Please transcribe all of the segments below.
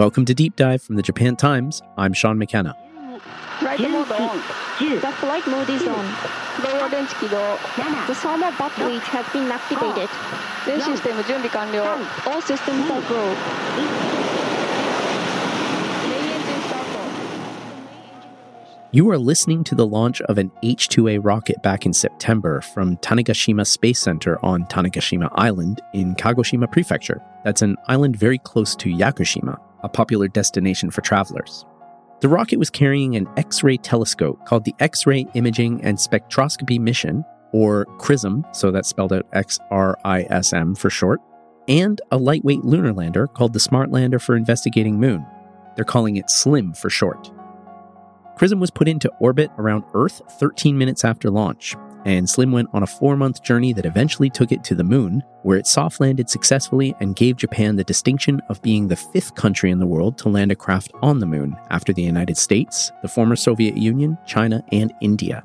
Welcome to Deep Dive from the Japan Times. I'm Sean McKenna. Flight mode on. The flight mode is on. Low orange起動. The thermal battery has been activated. 全システム準備完了. All systems are go. Main engine start. You are listening to the launch of an H2A rocket back in September from Tanegashima Space Center on Tanegashima Island in Kagoshima Prefecture. That's an island very close to Yakushima, a popular destination for travelers. The rocket was carrying an X ray telescope called the X ray Imaging and Spectroscopy Mission, or XRISM, so that's spelled out X R I S M for short, and a lightweight lunar lander called the Smart Lander for Investigating Moon. They're calling it SLIM for short. XRISM was put into orbit around Earth 13 minutes after launch, and SLIM went on a four month journey that eventually took it to the moon, where it soft landed successfully and gave Japan the distinction of being the fifth country in the world to land a craft on the moon after the United States, the former Soviet Union, China, and India.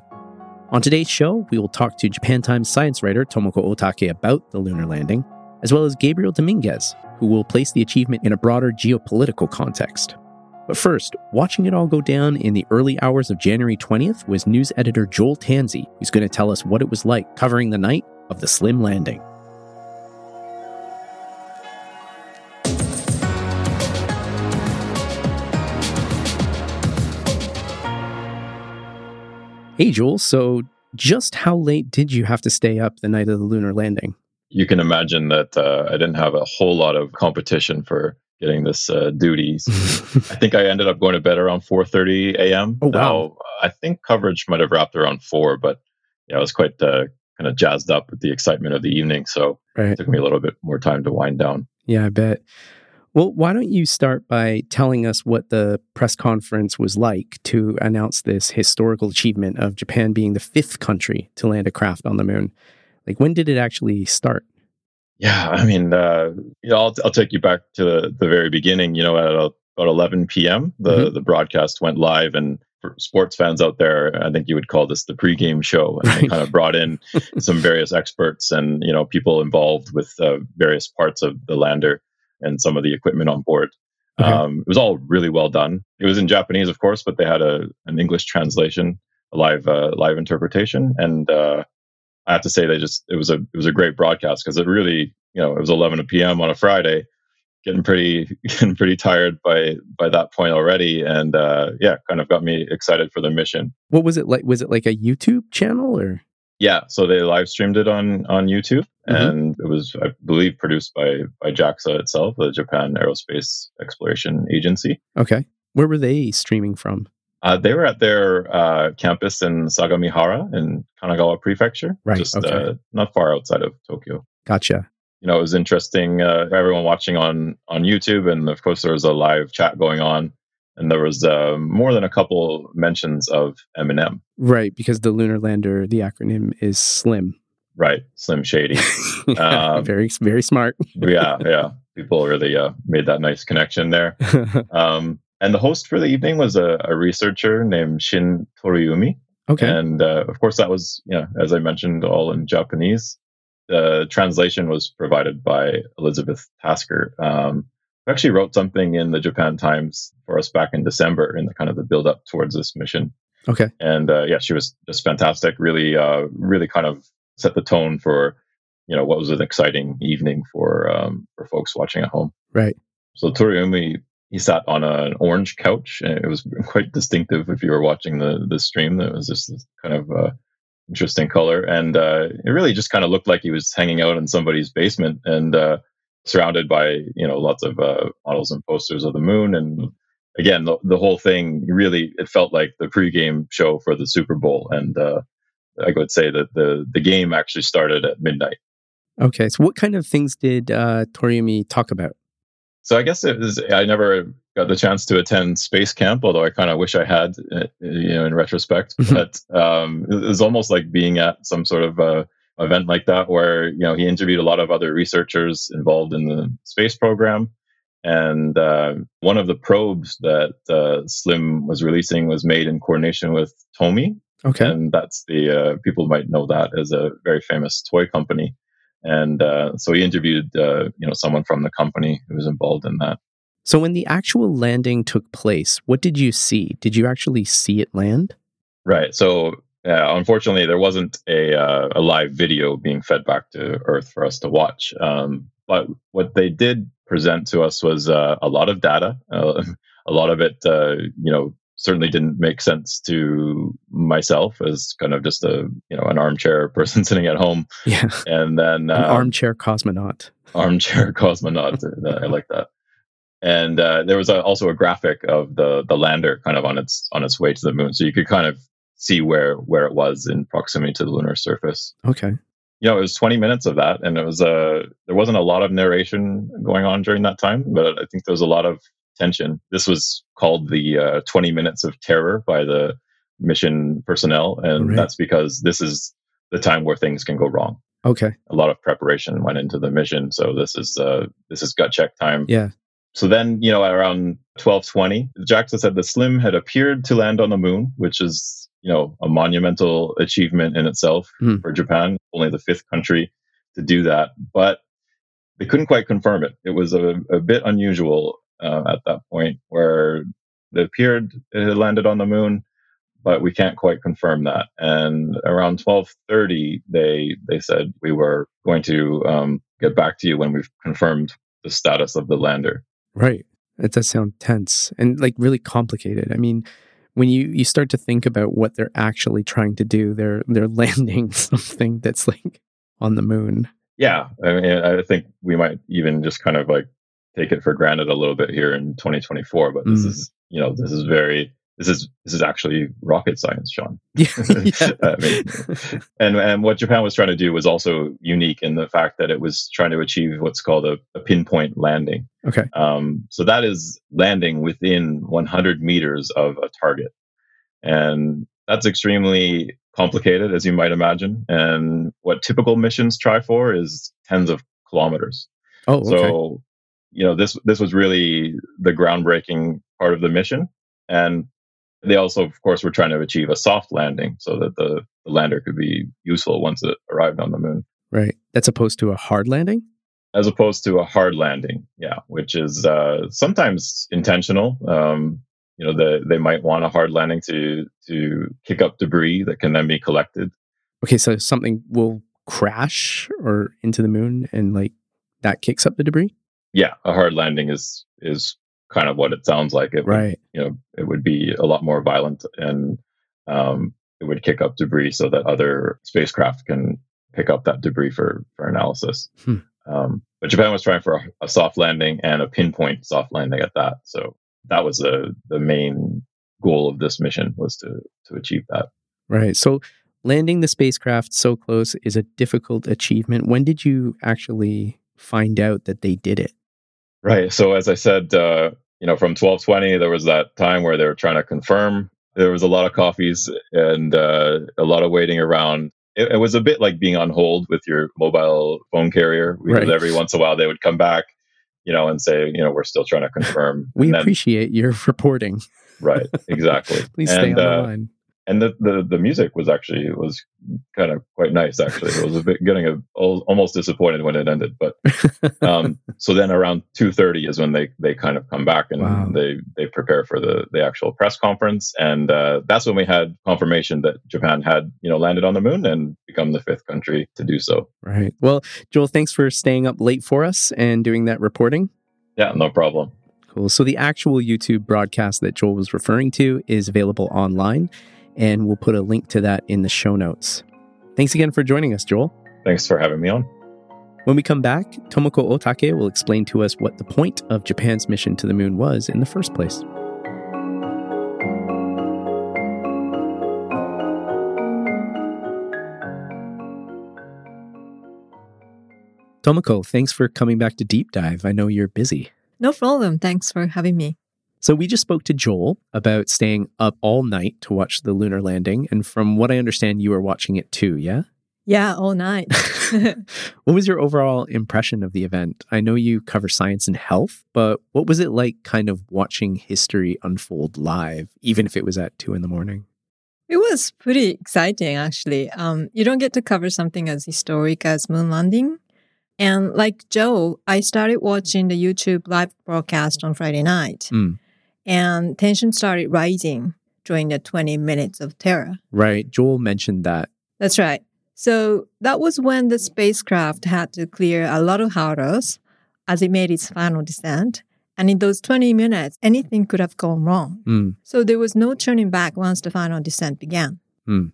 On today's show, we will talk to Japan Times science writer Tomoko Otake about the lunar landing, as well as Gabriel Dominguez, who will place the achievement in a broader geopolitical context. But first, watching it all go down in the early hours of January 20th was news editor Joel Tansey, who's going to tell us what it was like covering the night of the Slim landing. Hey, Joel. So, just how late did you have to stay up the night of the lunar landing? You can imagine that uh, I didn't have a whole lot of competition for getting this uh, duties. I think I ended up going to bed around 4:30 a.m. Oh, wow. Now, I think coverage might have wrapped around four, but yeah, I was quite uh, kind of jazzed up with the excitement of the evening, so Right. it took me a little bit more time to wind down. Yeah, I bet. Well, why don't you start by telling us what the press conference was like to announce this historical achievement of Japan being the fifth country to land a craft on the moon? Like, when did it actually start? Yeah, I mean, uh, you know, I'll, I'll take you back to the, the very beginning. You know, at uh, about 11 p.m., the, the broadcast went live, and for sports fans out there, I think you would call this the pregame show. And they kind of brought in some various experts and you know people involved with uh, various parts of the lander and some of the equipment on board. Okay. Um, it was all really well done. It was in Japanese, of course, but they had a an English translation, a live uh, live interpretation, and uh, I have to say they just it was a it was a great broadcast because it really you know it was 11 p.m. on a Friday, getting pretty getting pretty tired by by that point already, and uh, yeah, kind of got me excited for the mission. What was it like? Was it like a YouTube channel or? Yeah, so they live streamed it on on YouTube, Mhm. and it was I believe produced by by JAXA itself, the Japan Aerospace Exploration Agency. Okay. Where were they streaming from? Uh, they were at their uh, campus in Sagamihara in Kanagawa Prefecture, Right, just okay. uh, not far outside of Tokyo. Gotcha. You know, it was interesting. Uh, everyone watching on on YouTube, and of course, there was a live chat going on, and there was uh, more than a couple mentions of Eminem. Right, because the lunar lander, the acronym is SLIM. Right, Slim Shady. Um, very, very smart. yeah, yeah. People really uh, made that nice connection there. Um, and the host for the evening was a, a researcher named Shin Toriumi. okay. And uh, of course, that was, you know, as I mentioned, all in Japanese. The translation was provided by Elizabeth Tasker, um, who actually wrote something in the Japan Times for us back in December in the kind of the build up towards this mission. Okay. And uh, yeah, she was just fantastic. Really, uh, really kind of set the tone for, you know, what was an exciting evening for um, for folks watching at home. Right. So Toriumi, he sat on a, an orange couch, and it was quite distinctive if you were watching the the stream. It was just kind of uh, interesting color, and uh, it really just kind of looked like he was hanging out in somebody's basement and uh, surrounded by you know lots of uh, models and posters of the moon. And again, the, the whole thing really it felt like the pregame show for the Super Bowl, and uh, I would say that the the game actually started at midnight. Okay. So, what kind of things did uh, Toriumi talk about? So I guess it was. I never got the chance to attend space camp, although I kind of wish I had. uh, You know, in retrospect, Mhm. but um, it was almost like being at some sort of uh, event like that, where you know he interviewed a lot of other researchers involved in the space program, and uh, one of the probes that uh, Slim was releasing was made in coordination with Tomy, Okay. and that's the uh, people might know that as a very famous toy company. And uh, so he interviewed, uh, you know, someone from the company who was involved in that. So, when the actual landing took place, what did you see? Did you actually see it land? Right. So, uh, unfortunately, there wasn't a, uh, a live video being fed back to Earth for us to watch. Um, but what they did present to us was uh, a lot of data. Uh, a lot of it, uh, you know, certainly didn't make sense to myself as kind of just a you know an armchair person sitting at home. Yeah, and then um, armchair cosmonaut. Armchair cosmonaut. I like that. And uh, there was a, also a graphic of the the lander kind of on its on its way to the moon, so you could kind of see where where it was in proximity to the lunar surface. Okay. You know, it was 20 minutes of that, and it was a uh, there wasn't a lot of narration going on during that time, but I think there was a lot of tension. This was called the uh, 20 minutes of terror by the mission personnel, and right. that's because this is the time where things can go wrong. Okay. A lot of preparation went into the mission, so this is uh, this is gut check time. Yeah. So then, you know, around 1220, JAXA said the SLIM had appeared to land on the moon, which is, you know, a monumental achievement in itself mm. for Japan, only the fifth country to do that. But they couldn't quite confirm it. It was a, a bit unusual uh, at that point where it appeared it had landed on the moon, but we can't quite confirm that. And around 12:30, they they said we were going to um, get back to you when we've confirmed the status of the lander. Right. It does sound tense and like really complicated. I mean, when you you start to think about what they're actually trying to do, they're they're landing something that's like on the moon. Yeah, I mean, I think we might even just kind of like take it for granted a little bit here in 2024, but this mm. is you know this is very this is this is actually rocket science, Sean. Yeah. I mean, and and what Japan was trying to do was also unique in the fact that it was trying to achieve what's called a, a pinpoint landing. Okay. Um, so that is landing within 100 meters of a target, and that's extremely complicated, as you might imagine. And what typical missions try for is tens of kilometers. Oh, okay. so you know this this was really the groundbreaking part of the mission, and they also, of course, were trying to achieve a soft landing so that the, the lander could be useful once it arrived on the moon. Right. That's opposed to a hard landing? As opposed to a hard landing, yeah, which is uh, sometimes intentional. Um, you know, the, they might want a hard landing to to kick up debris that can then be collected. Okay, so something will crash or into the moon, and like that kicks up the debris. Yeah, a hard landing is is kind of what it sounds like. It right. Would, you know, it would be a lot more violent and um, it would kick up debris so that other spacecraft can pick up that debris for for analysis. Hmm. Um, but Japan was trying for a, a, soft landing and a pinpoint soft landing at that. So that was the the main goal of this mission was to to achieve that. Right. So landing the spacecraft so close is a difficult achievement. When did you actually find out that they did it? Right. So as I said, uh, you know, from 1220, there was that time where they were trying to confirm. There was a lot of coffees and uh, a lot of waiting around. It, it, was a bit like being on hold with your mobile phone carrier. Right. Every once in a while, they would come back, you know, and say, you know, we're still trying to confirm. we appreciate your reporting. right. Exactly. Please stay and, on the uh, line and the, the the music was actually was kind of quite nice actually. It was a bit getting a, almost disappointed when it ended but um, so then around 2.30 is when they they kind of come back and wow. they they prepare for the the actual press conference. And uh, that's when we had confirmation that japan had you know landed on the moon and become the fifth country to do so. Right. Well joel thanks for staying up late for us and doing that reporting. Yeah no problem. Cool. So the actual youtube broadcast that joel was referring to is available online and we'll put a link to that in the show notes. Thanks again for joining us, Joel. Thanks for having me on. When we come back, Tomoko Otake will explain to us what the point of Japan's mission to the moon was in the first place. Tomoko, thanks for coming back to Deep Dive. I know you're busy. No problem. Thanks for having me. So we just spoke to Joel about staying up all night to watch the lunar landing. And from what I understand, you were watching it too, yeah? Yeah, all night. what was your overall impression of the event? I know you cover science and health, but what was it like kind of watching history unfold live, even if it was at two in the morning? It was pretty exciting, actually. Um, you don't get to cover something as historic as moon landing, And like Joel, I started watching the YouTube live broadcast on Friday night, Mm. And tension started rising during the 20 minutes of terror. Right. Joel mentioned that. That's right. So that was when the spacecraft had to clear a lot of hurdles as it made its final descent. And in those 20 minutes, anything could have gone wrong. Mm. So there was no turning back once the final descent began. Hmm.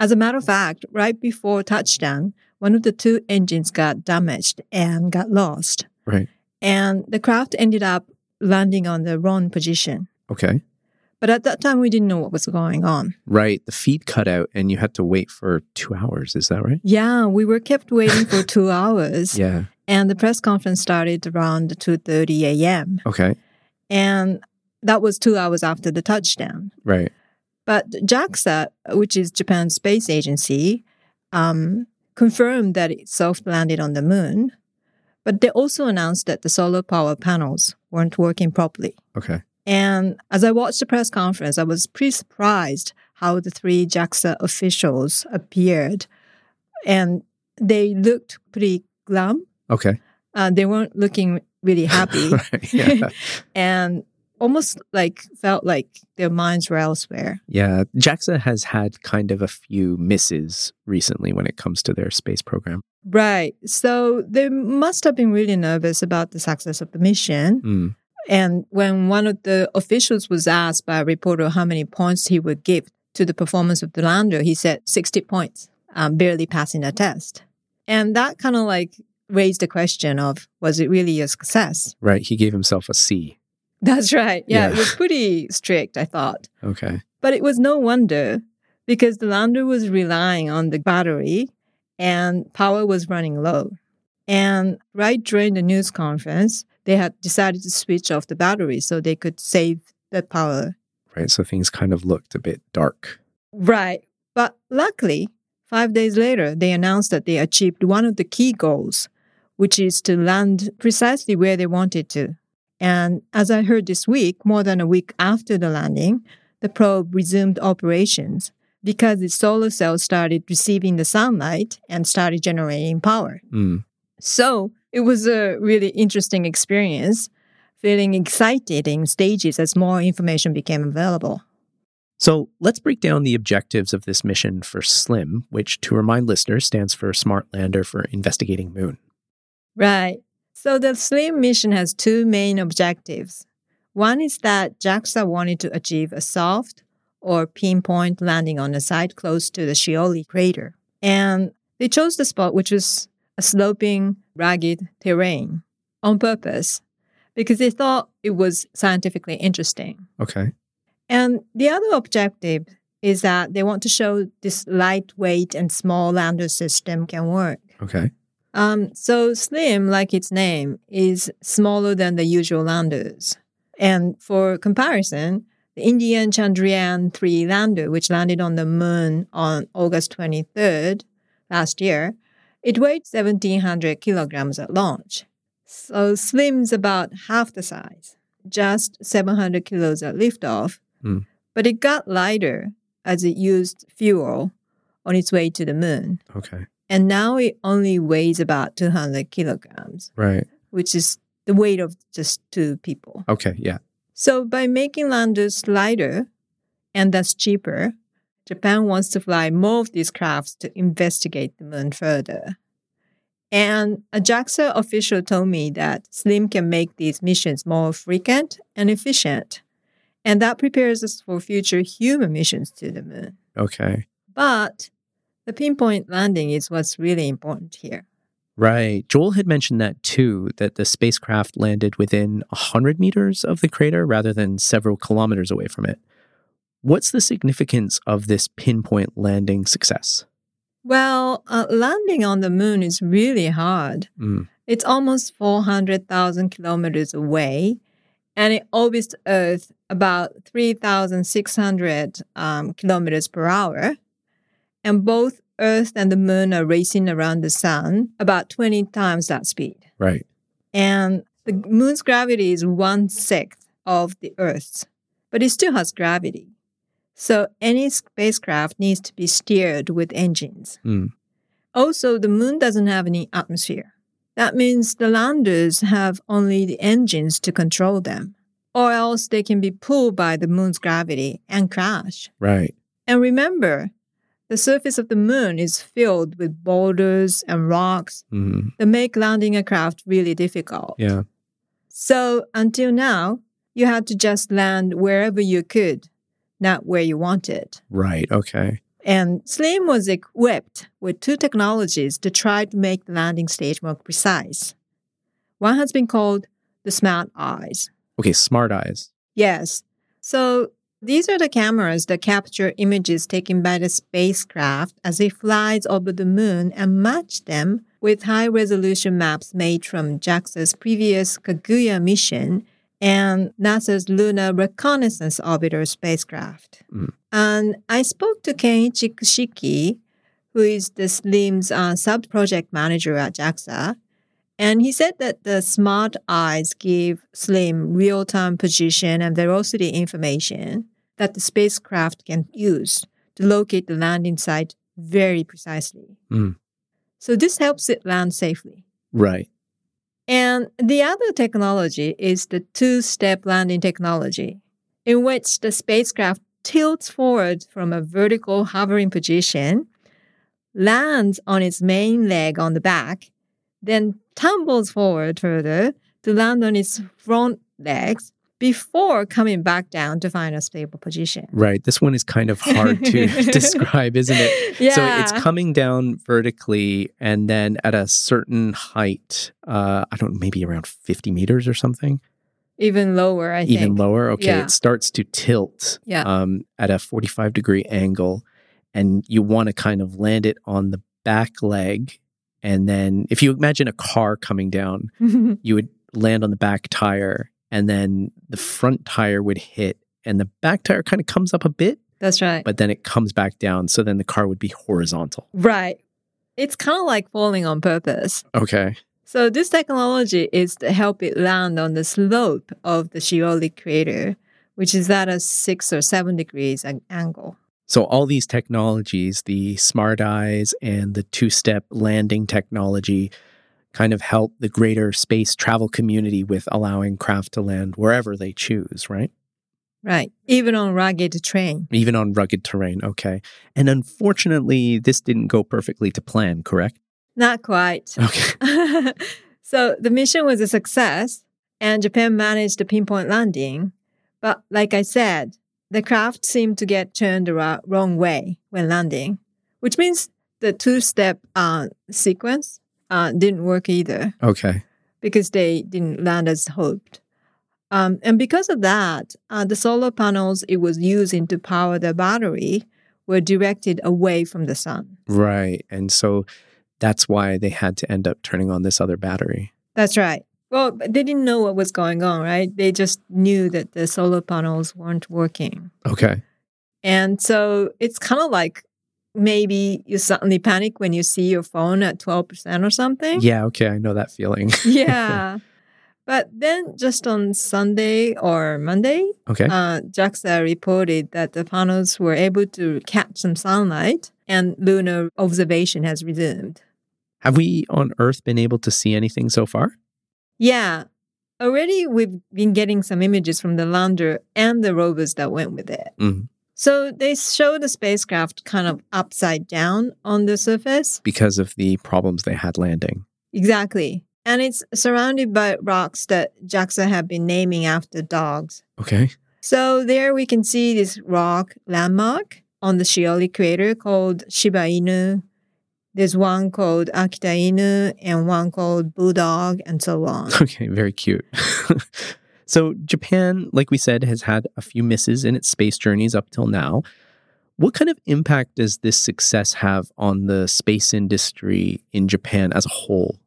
As a matter of fact, right before touchdown, one of the two engines got damaged and got lost. Right. And the craft ended up landing on the wrong position. Okay. But at that time, we didn't know what was going on. Right. The feed cut out and you had to wait for two hours. Is that right? Yeah, we were kept waiting for two hours. Yeah. And the press conference started around 2.30 a.m. Okay. And that was two hours after the touchdown. Right. But JAXA, which is Japan's space agency, um, confirmed that it soft landed on the moon. But they also announced that the solar power panels weren't working properly. Okay. And as I watched the press conference, I was pretty surprised how the three JAXA officials appeared. And they looked pretty glum. Okay. Uh, they weren't looking really happy. right. And almost like felt like their minds were elsewhere. yeah. JAXA has had kind of a few misses recently when it comes to their space program. Right. So they must have been really nervous about the success of the mission. Mm. And when one of the officials was asked by a reporter how many points he would give to the performance of the lander, he said 60 points, um, barely passing the test. And that kind of like raised the question of was it really a success? Right. He gave himself a C. That's right. Yeah, Yeah. it was pretty strict, I thought. Okay. But it was no wonder because the lander was relying on the battery and power was running low. And right during the news conference, they had decided to switch off the battery so they could save the power. Right. So things kind of looked a bit dark. Right. But luckily, five days later, they announced that they achieved one of the key goals, which is to land precisely where they wanted to. And as I heard this week, more than a week after the landing, the probe resumed operations because its solar cells started receiving the sunlight and started generating power. Mm. So it was a really interesting experience, feeling excited in stages as more information became available. So let's break down the objectives of this mission for SLIM, which, to remind listeners, stands for Smart Lander for Investigating Moon. Right. So the SLIM mission has two main objectives. One is that JAXA wanted to achieve a soft or pinpoint landing on a site close to the Shioli crater. And they chose the spot which was a sloping, rugged terrain on purpose because they thought it was scientifically interesting. Okay. And the other objective is that they want to show this lightweight and small lander system can work. Okay. Um, so Slim, like its name, is smaller than the usual landers. And for comparison, the Indian Chandrayaan 3 lander, which landed on the moon on August 23rd last year, it weighed 1700 kilograms at launch. So Slim's about half the size, just 700 kilos at liftoff. Hmm. But it got lighter as it used fuel on its way to the moon. Okay. And now it only weighs about 200 kilograms, Right. which is the weight of just two people. Okay. Yeah. So by making landers lighter and thus cheaper, Japan wants to fly more of these crafts to investigate the moon further. And a JAXA official told me that SLIM can make these missions more frequent and efficient. And that prepares us for future human missions to the moon. Okay. But the pinpoint landing is what's really important here. Right. Joel had mentioned that too, that the spacecraft landed within 100 meters of the crater rather than several kilometers away from it. What's the significance of this pinpoint landing success? Well, uh, landing on the moon is really hard. Mm. It's almost 400,000 kilometers away, and it orbits Earth about 3,600 um, kilometers per hour. And both Earth and the moon are racing around the sun about 20 times that speed. Right. And the moon's gravity is one sixth of the Earth's, but it still has gravity. So any spacecraft needs to be steered with engines. Mm. Also, the moon doesn't have any atmosphere. That means the landers have only the engines to control them, or else they can be pulled by the moon's gravity and crash. Right. And remember, the surface of the moon is filled with boulders and rocks hmm that make landing a craft really difficult. Yeah. So until now, you had to just land wherever you could, not where you wanted. Right. Okay. And Slim was equipped with two technologies to try to make the landing stage more precise. One has been called the Smart Eyes. Okay. Smart eyes. Yes. So these are the cameras that capture images taken by the spacecraft as it flies over the moon and match them with high resolution maps made from JAXA's previous Kaguya mission and NASA's Lunar Reconnaissance Orbiter spacecraft. Mm. And I spoke to Kenichi Kushiki, who is the SLIM's uh, sub project manager at JAXA, and he said that the smart eyes give Slim real time position and velocity information that the spacecraft can use to locate the landing site very precisely. Mm. So this helps it land safely. Right. And the other technology is the two step landing technology, in which the spacecraft tilts forward from a vertical hovering position, lands on its main leg on the back, then tumbles forward further to land on its front legs before coming back down to find a stable position. Right. This one is kind of hard to describe, isn't it? Yeah. So it's coming down vertically and then at a certain height, uh, I don't know, maybe around 50 meters or something, even lower, I even think. Even lower. Okay. Yeah. It starts to tilt Yeah. um, at a 45 degree angle. And you want to kind of land it on the back leg. And then if you imagine a car coming down, you would land on the back tire and then the front tire would hit and the back tire kind of comes up a bit That's right. but then it comes back down so then the car would be horizontal Right. It's kind of like falling on purpose. okay So this technology is to help it land on the slope of the Shioli crater, which is at a six or seven degrees angle. So all these technologies the smart eyes and the two-step landing technology kind of help the greater space travel community with allowing craft to land wherever they choose right Right. Even on rugged terrain. even on rugged terrain okay and unfortunately this didn't go perfectly to plan correct Not quite. okay so the mission was a success and Japan managed the pinpoint landing. But like I said, the craft seemed to get turned the wrong way when landing, which means the two step uh, sequence uh, didn't work either. okay because they didn't land as hoped. Um, and because of that, uh, the solar panels it was using to power the battery were directed away from the sun. right and so that's why they had to end up turning on this other battery That's right. Well, they didn't know what was going on, right? They just knew that the solar panels weren't working. okay And so it's kind of like maybe you suddenly panic when you see your phone at 12% or something. Yeah, okay, I know that feeling. yeah. But then just on Sunday or Monday, okay. uh, JAXA reported that the panels were able to catch some sunlight and lunar observation has resumed. Have we on Earth been able to see anything so far? Yeah, already we've been getting some images from the lander and the rovers that went with it. Mhm. So they show the spacecraft kind of upside down on the surface. Because of the problems they had landing. Exactly. And it's surrounded by rocks that JAXA have been naming after dogs. Okay. So there we can see this rock landmark on the Shioli crater called Shiba Inu. There's one called Akita Inu and one called Bulldog and so on. Okay, very cute. so, Japan, like we said, has had a few misses in its space journeys up till now. What kind of impact does this success have on the space industry in Japan as a whole?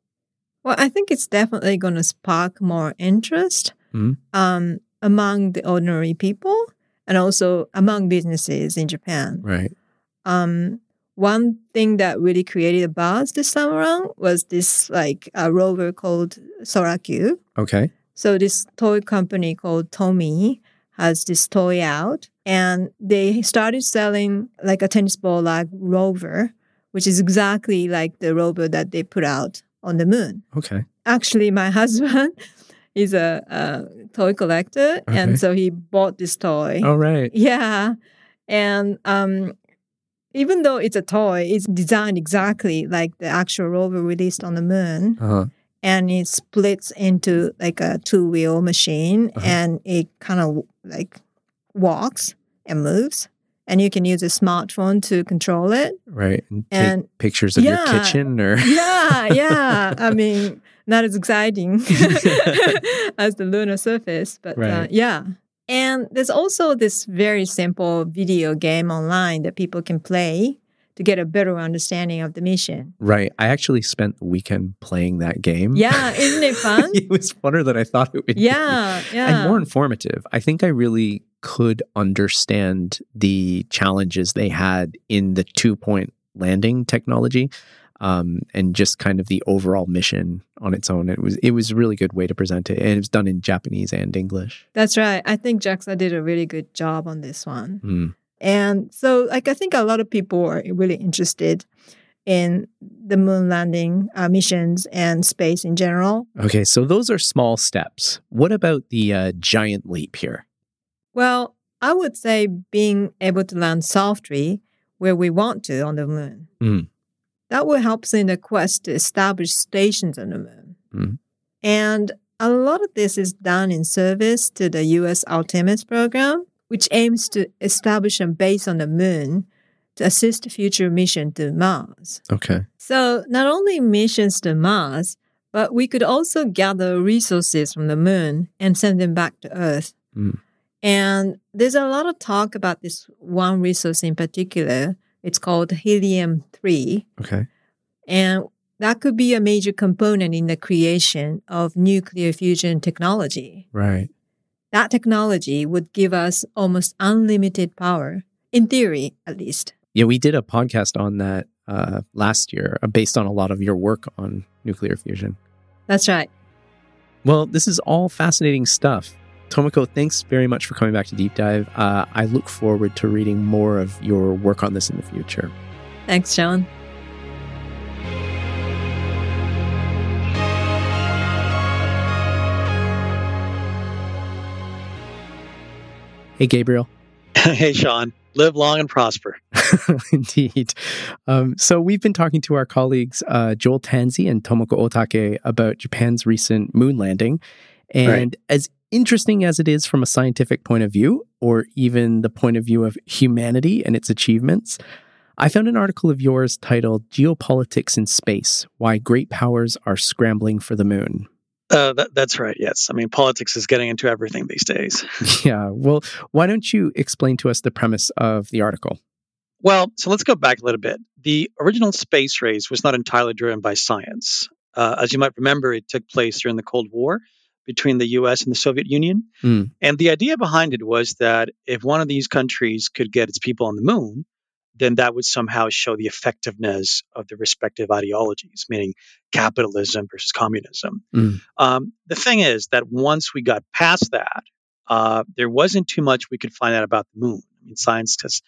Well, I think it's definitely going to spark more interest Mhm. um, among the ordinary people and also among businesses in Japan. Right. Um, one thing that really created a buzz this time around was this like a rover called SORA-Q. Okay. So this toy company called Tomy has this toy out and they started selling like a tennis ball like rover, which is exactly like the rover that they put out on the moon. Okay. actually, my husband is a, a toy collector, Okay. and so he bought this toy. Oh, right. Yeah. And um, even though it's a toy, it's designed exactly like the actual rover released on the moon. Uh-huh. And it splits into like a two wheel machine Uh-huh. and it kind of like walks and moves. And you can use a smartphone to control it. Right. And take And pictures of your kitchen or. yeah, yeah. I mean, not as exciting as the lunar surface, but uh, yeah. And there's also this very simple video game online that people can play to get a better understanding of the mission. Right. I actually spent the weekend playing that game. Yeah, isn't it fun? it was funner than I thought it would be. yeah, yeah. And more informative. I think I really could understand the challenges they had in the two point landing technology. Um, and just kind of the overall mission on its own. It was it was a really good way to present it, and it was done in Japanese and English. That's right. I think JAXA did a really good job on this one. Hmm. And so, like, I think a lot of people are really interested in the moon landing uh, missions and space in general. Okay, so those are small steps. What about the uh, giant leap here? Well, I would say being able to land softly where we want to on the moon. Mm. That will help us in the quest to establish stations on the moon. Mm. And a lot of this is done in service to the US Artemis program, which aims to establish a base on the moon to assist future mission to Mars. Okay. So not only missions to Mars, but we could also gather resources from the moon and send them back to Earth. Mm. And there's a lot of talk about this one resource in particular. It's called helium 3. Okay. And that could be a major component in the creation of nuclear fusion technology. Right. That technology would give us almost unlimited power, in theory, at least. Yeah, we did a podcast on that uh, last year, uh, based on a lot of your work on nuclear fusion. That's right. Well, this is all fascinating stuff. Tomoko, thanks very much for coming back to Deep Dive. Uh, I look forward to reading more of your work on this in the future. Thanks, John. Hey, Gabriel. hey, Sean. Live long and prosper. Indeed. Um, so we've been talking to our colleagues uh, Joel Tansey and Tomoko Otake about Japan's recent moon landing. And Right. as interesting as it is from a scientific point of view, or even the point of view of humanity and its achievements, I found an article of yours titled Geopolitics in Space Why Great Powers Are Scrambling for the Moon. Uh, that, that's right. Yes. I mean, politics is getting into everything these days. Yeah. Well, why don't you explain to us the premise of the article? Well, so let's go back a little bit. The original space race was not entirely driven by science. Uh, as you might remember, it took place during the Cold War between the US and the Soviet Union. Hmm. And the idea behind it was that if one of these countries could get its people on the moon, then that would somehow show the effectiveness of the respective ideologies, meaning capitalism versus communism. Hmm. Um, the thing is that once we got past that, uh, there wasn't too much we could find out about the moon. I mean, science has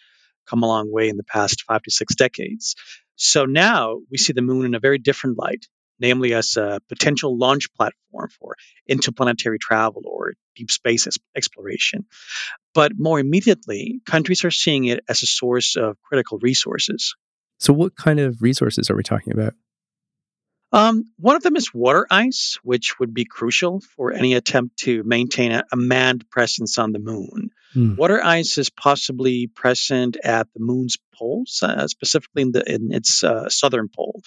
come a long way in the past five to six decades. So now we see the moon in a very different light, namely as a potential launch platform for interplanetary travel or deep space exploration. But more immediately, countries are seeing it as a source of critical resources. So, what kind of resources are we talking about? Um, one of them is water ice, which would be crucial for any attempt to maintain a, a manned presence on the moon. Hmm. Water ice is possibly present at the moon's poles, uh, specifically in, the, in its uh, southern pole.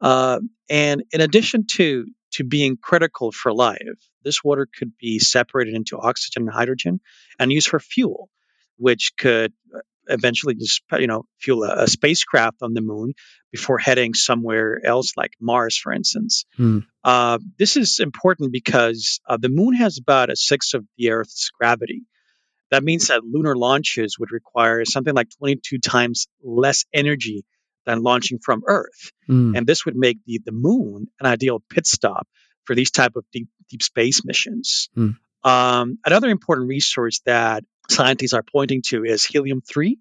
Uh, and in addition to to being critical for life, this water could be separated into oxygen and hydrogen and used for fuel, which could uh, eventually just you know fuel a, a spacecraft on the moon before heading somewhere else, like Mars, for instance. Hmm. Uh, this is important because uh, the moon has about a sixth of the Earth's gravity. That means that lunar launches would require something like 22 times less energy than launching from Earth, Hmm. and this would make the, the moon an ideal pit stop for these type of deep deep space missions. Hmm. Um, another important resource that scientists are pointing to is helium three.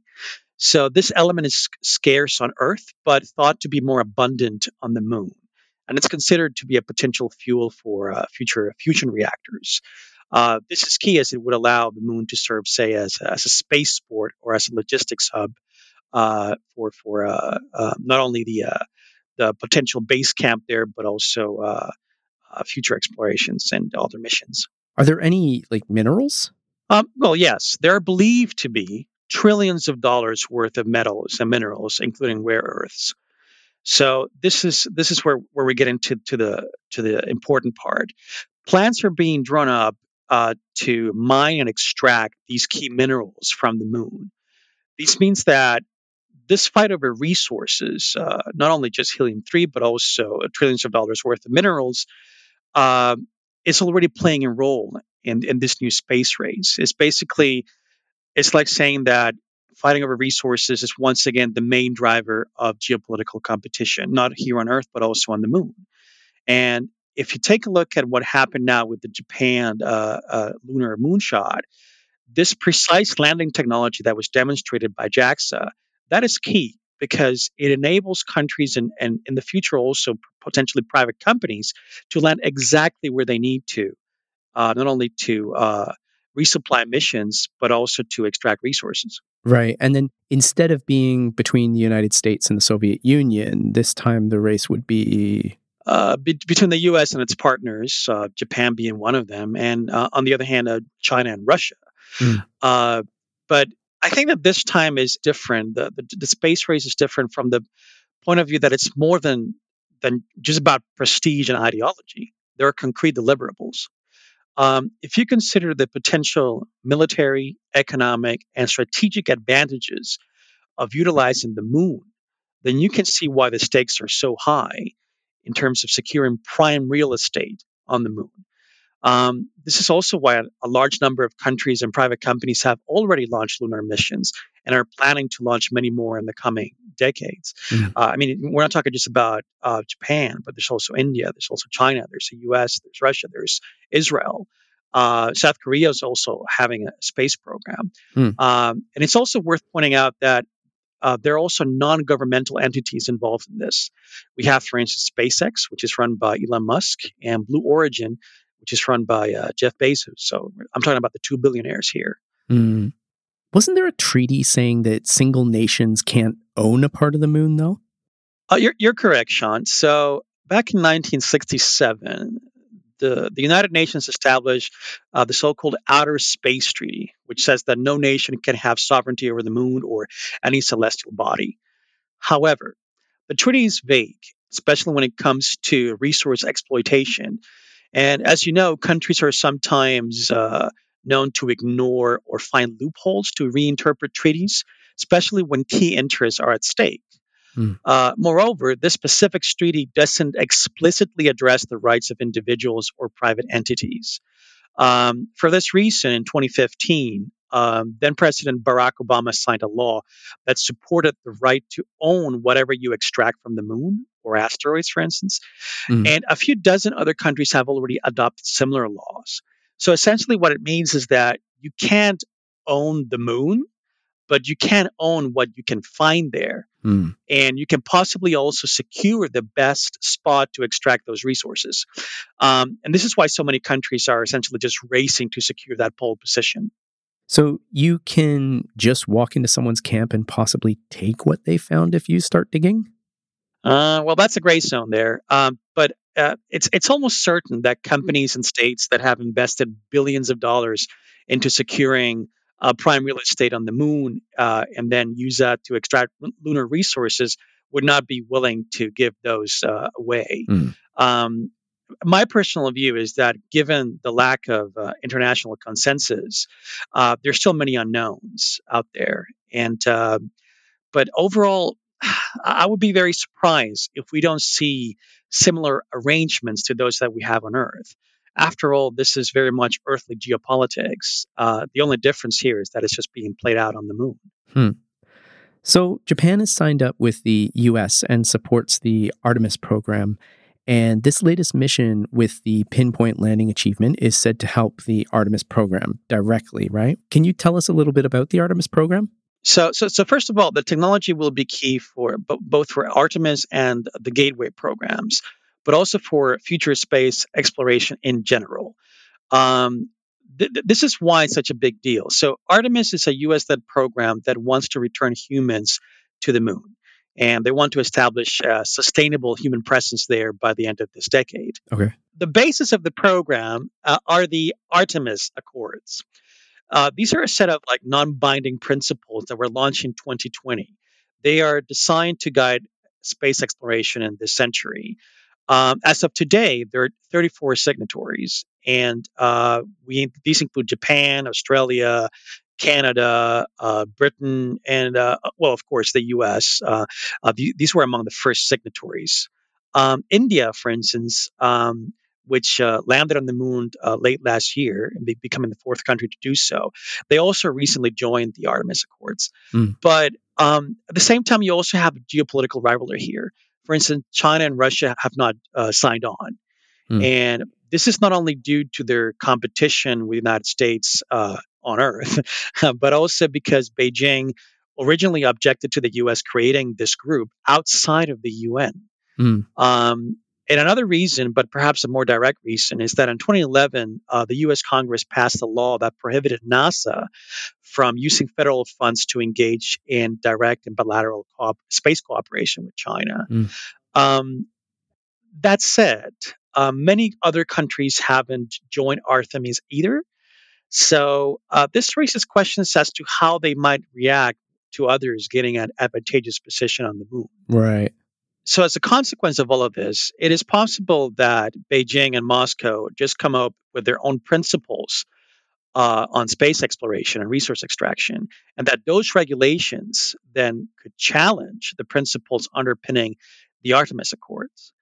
So this element is scarce on Earth, but thought to be more abundant on the moon. and it's considered to be a potential fuel for uh, future fusion reactors. Uh, this is key as it would allow the moon to serve, say, as, as a spaceport or as a logistics hub uh, for for uh, uh, not only the the potential base camp there, but also future explorations and other missions. Are there any like minerals? Um, well, yes, there are believed to be trillions of dollars worth of metals and minerals, including rare earths. So this is this is where, where we get into to the to the important part. Plans are being drawn up uh, to mine and extract these key minerals from the moon. This means that this fight over resources, uh, not only just helium three, but also trillions of dollars worth of minerals, uh, is already playing a role in, in this new space race. It's basically it's like saying that fighting over resources is once again the main driver of geopolitical competition, not here on Earth, but also on the moon. And if you take a look at what happened now with the Japan uh, uh, lunar moonshot, this precise landing technology that was demonstrated by JAXA, that is key because it enables countries and, and in the future also potentially private companies to land exactly where they need to, uh, not only to uh, resupply missions, but also to extract resources. Right. And then instead of being between the United States and the Soviet Union, this time the race would be. Uh, be- between the U.S. and its partners, uh, Japan being one of them, and uh, on the other hand, uh, China and Russia. Mm. but I think that this time is different. The, the, the space race is different from the point of view that it's more than than just about prestige and ideology. There are concrete deliverables. Um, if you consider the potential military, economic, and strategic advantages of utilizing the moon, then you can see why the stakes are so high in terms of securing prime real estate on the moon. Um, this is also why a large number of countries and private companies have already launched lunar missions and are planning to launch many more in the coming decades. Mm. Uh, I mean, we're not talking just about uh, Japan, but there's also India, there's also China, there's the US, there's Russia, there's Israel. Uh, South Korea is also having a space program. Mm. Um, and it's also worth pointing out that uh, there are also non governmental entities involved in this. We have, for instance, SpaceX, which is run by Elon Musk, and Blue Origin, which is run by uh, Jeff Bezos. So I'm talking about the two billionaires here. Mm. Wasn't there a treaty saying that single nations can't own a part of the moon, though? Uh, you're, you're correct, Sean. So back in 1967, the, the United Nations established uh, the so called Outer Space Treaty, which says that no nation can have sovereignty over the moon or any celestial body. However, the treaty is vague, especially when it comes to resource exploitation and as you know, countries are sometimes uh, known to ignore or find loopholes to reinterpret treaties, especially when key interests are at stake. Mm. Uh, moreover, this specific treaty doesn't explicitly address the rights of individuals or private entities. Um, for this reason, in 2015, um, then President Barack Obama signed a law that supported the right to own whatever you extract from the moon or asteroids, for instance. Mm. And a few dozen other countries have already adopted similar laws. So essentially, what it means is that you can't own the moon, but you can own what you can find there. Mm. And you can possibly also secure the best spot to extract those resources. Um, and this is why so many countries are essentially just racing to secure that pole position. So you can just walk into someone's camp and possibly take what they found if you start digging? Uh, well, that's a gray zone there. Um, but uh, it's it's almost certain that companies and states that have invested billions of dollars into securing uh, prime real estate on the moon uh, and then use that to extract lunar resources would not be willing to give those uh, away. Mm. Um, my personal view is that given the lack of uh, international consensus, uh, there's still many unknowns out there. And uh, but overall, I would be very surprised if we don't see similar arrangements to those that we have on Earth. After all, this is very much earthly geopolitics. Uh, the only difference here is that it's just being played out on the moon. Hmm. So, Japan has signed up with the US and supports the Artemis program. And this latest mission with the pinpoint landing achievement is said to help the Artemis program directly, right? Can you tell us a little bit about the Artemis program? So, so, so first of all, the technology will be key for both for Artemis and the Gateway programs. but also for future space exploration in general. Um, th- th- this is why it's such a big deal. So, Artemis is a US led program that wants to return humans to the moon. And they want to establish a sustainable human presence there by the end of this decade. Okay. The basis of the program uh, are the Artemis Accords. Uh, these are a set of like non-binding principles that were launched in 2020. They are designed to guide space exploration in this century. Um, as of today, there are 34 signatories, and uh, we these include Japan, Australia, Canada, uh, Britain, and uh, well, of course, the U.S. Uh, uh, these were among the first signatories. Um, India, for instance, um, which uh, landed on the moon uh, late last year and be- becoming the fourth country to do so. They also recently joined the Artemis Accords. Mm. But um, at the same time, you also have geopolitical rivalry here. For instance, China and Russia have not uh, signed on. Mm. And this is not only due to their competition with the United States uh, on Earth, but also because Beijing originally objected to the U.S. creating this group outside of the UN. Mm. Um, and another reason, but perhaps a more direct reason, is that in 2011, uh, the US Congress passed a law that prohibited NASA from using federal funds to engage in direct and bilateral co- space cooperation with China. Mm. Um, that said, uh, many other countries haven't joined Artemis either. So uh, this raises questions as to how they might react to others getting an advantageous position on the moon. Right. So, as a consequence of all of this, it is possible that Beijing and Moscow just come up with their own principles uh, on space exploration and resource extraction, and that those regulations then could challenge the principles underpinning the Artemis Accords.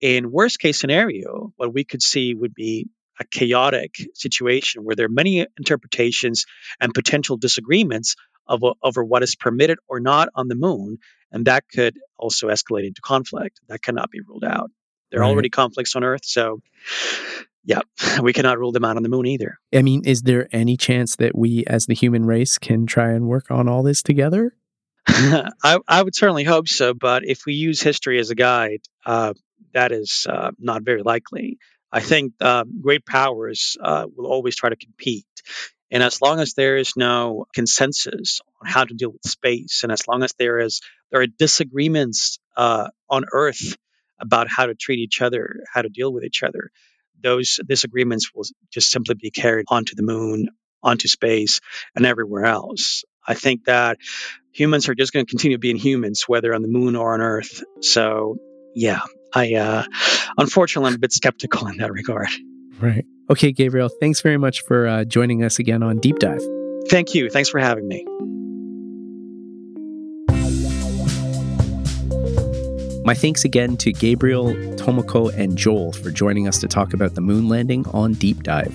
In worst case scenario, what we could see would be a chaotic situation where there are many interpretations and potential disagreements of, over what is permitted or not on the moon, and that could also escalate into conflict. That cannot be ruled out. There are right. already conflicts on Earth, so yeah, we cannot rule them out on the moon either. I mean, is there any chance that we, as the human race, can try and work on all this together? I, I, would certainly hope so, but if we use history as a guide, uh, that is uh, not very likely. I think uh, great powers uh, will always try to compete. And as long as there is no consensus on how to deal with space, and as long as there is there are disagreements uh, on Earth about how to treat each other, how to deal with each other, those disagreements will just simply be carried onto the moon, onto space, and everywhere else. I think that humans are just going to continue being humans, whether on the moon or on Earth. So, yeah, I uh, unfortunately I'm a bit skeptical in that regard. Right. Okay, Gabriel, thanks very much for uh, joining us again on Deep Dive. Thank you. Thanks for having me. My thanks again to Gabriel, Tomoko, and Joel for joining us to talk about the moon landing on Deep Dive.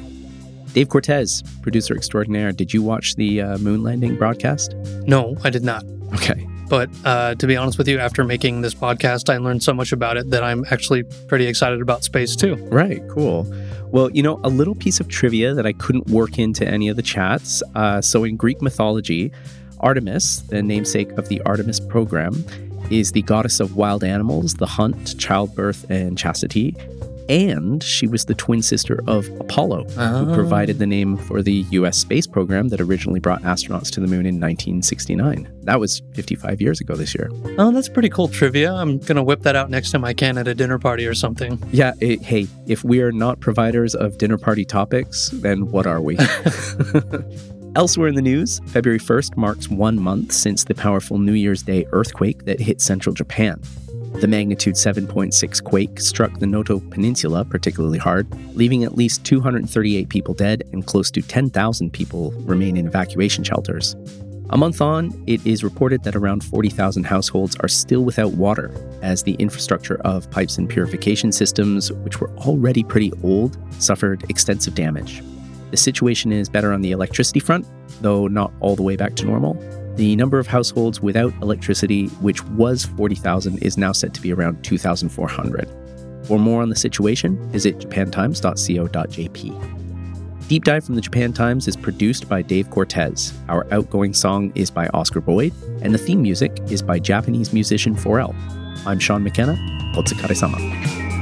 Dave Cortez, producer extraordinaire, did you watch the uh, moon landing broadcast? No, I did not. Okay. But uh, to be honest with you, after making this podcast, I learned so much about it that I'm actually pretty excited about space too. Right, cool. Well, you know, a little piece of trivia that I couldn't work into any of the chats. Uh, so, in Greek mythology, Artemis, the namesake of the Artemis program, is the goddess of wild animals, the hunt, childbirth, and chastity and she was the twin sister of Apollo, oh. who provided the name for the U.S. space program that originally brought astronauts to the moon in 1969. That was 55 years ago this year. Oh, that's pretty cool trivia. I'm going to whip that out next time I can at a dinner party or something. Yeah, it, hey, if we are not providers of dinner party topics, then what are we? Elsewhere in the news, February 1st marks one month since the powerful New Year's Day earthquake that hit central Japan. The magnitude 7.6 quake struck the Noto Peninsula particularly hard, leaving at least 238 people dead and close to 10,000 people remain in evacuation shelters. A month on, it is reported that around 40,000 households are still without water, as the infrastructure of pipes and purification systems, which were already pretty old, suffered extensive damage. The situation is better on the electricity front, though not all the way back to normal. The number of households without electricity, which was 40,000, is now set to be around 2,400. For more on the situation, visit japantimes.co.jp. Deep Dive from the Japan Times is produced by Dave Cortez. Our outgoing song is by Oscar Boyd, and the theme music is by Japanese musician Forel. I'm Shaun McKenna. Otsukare sama.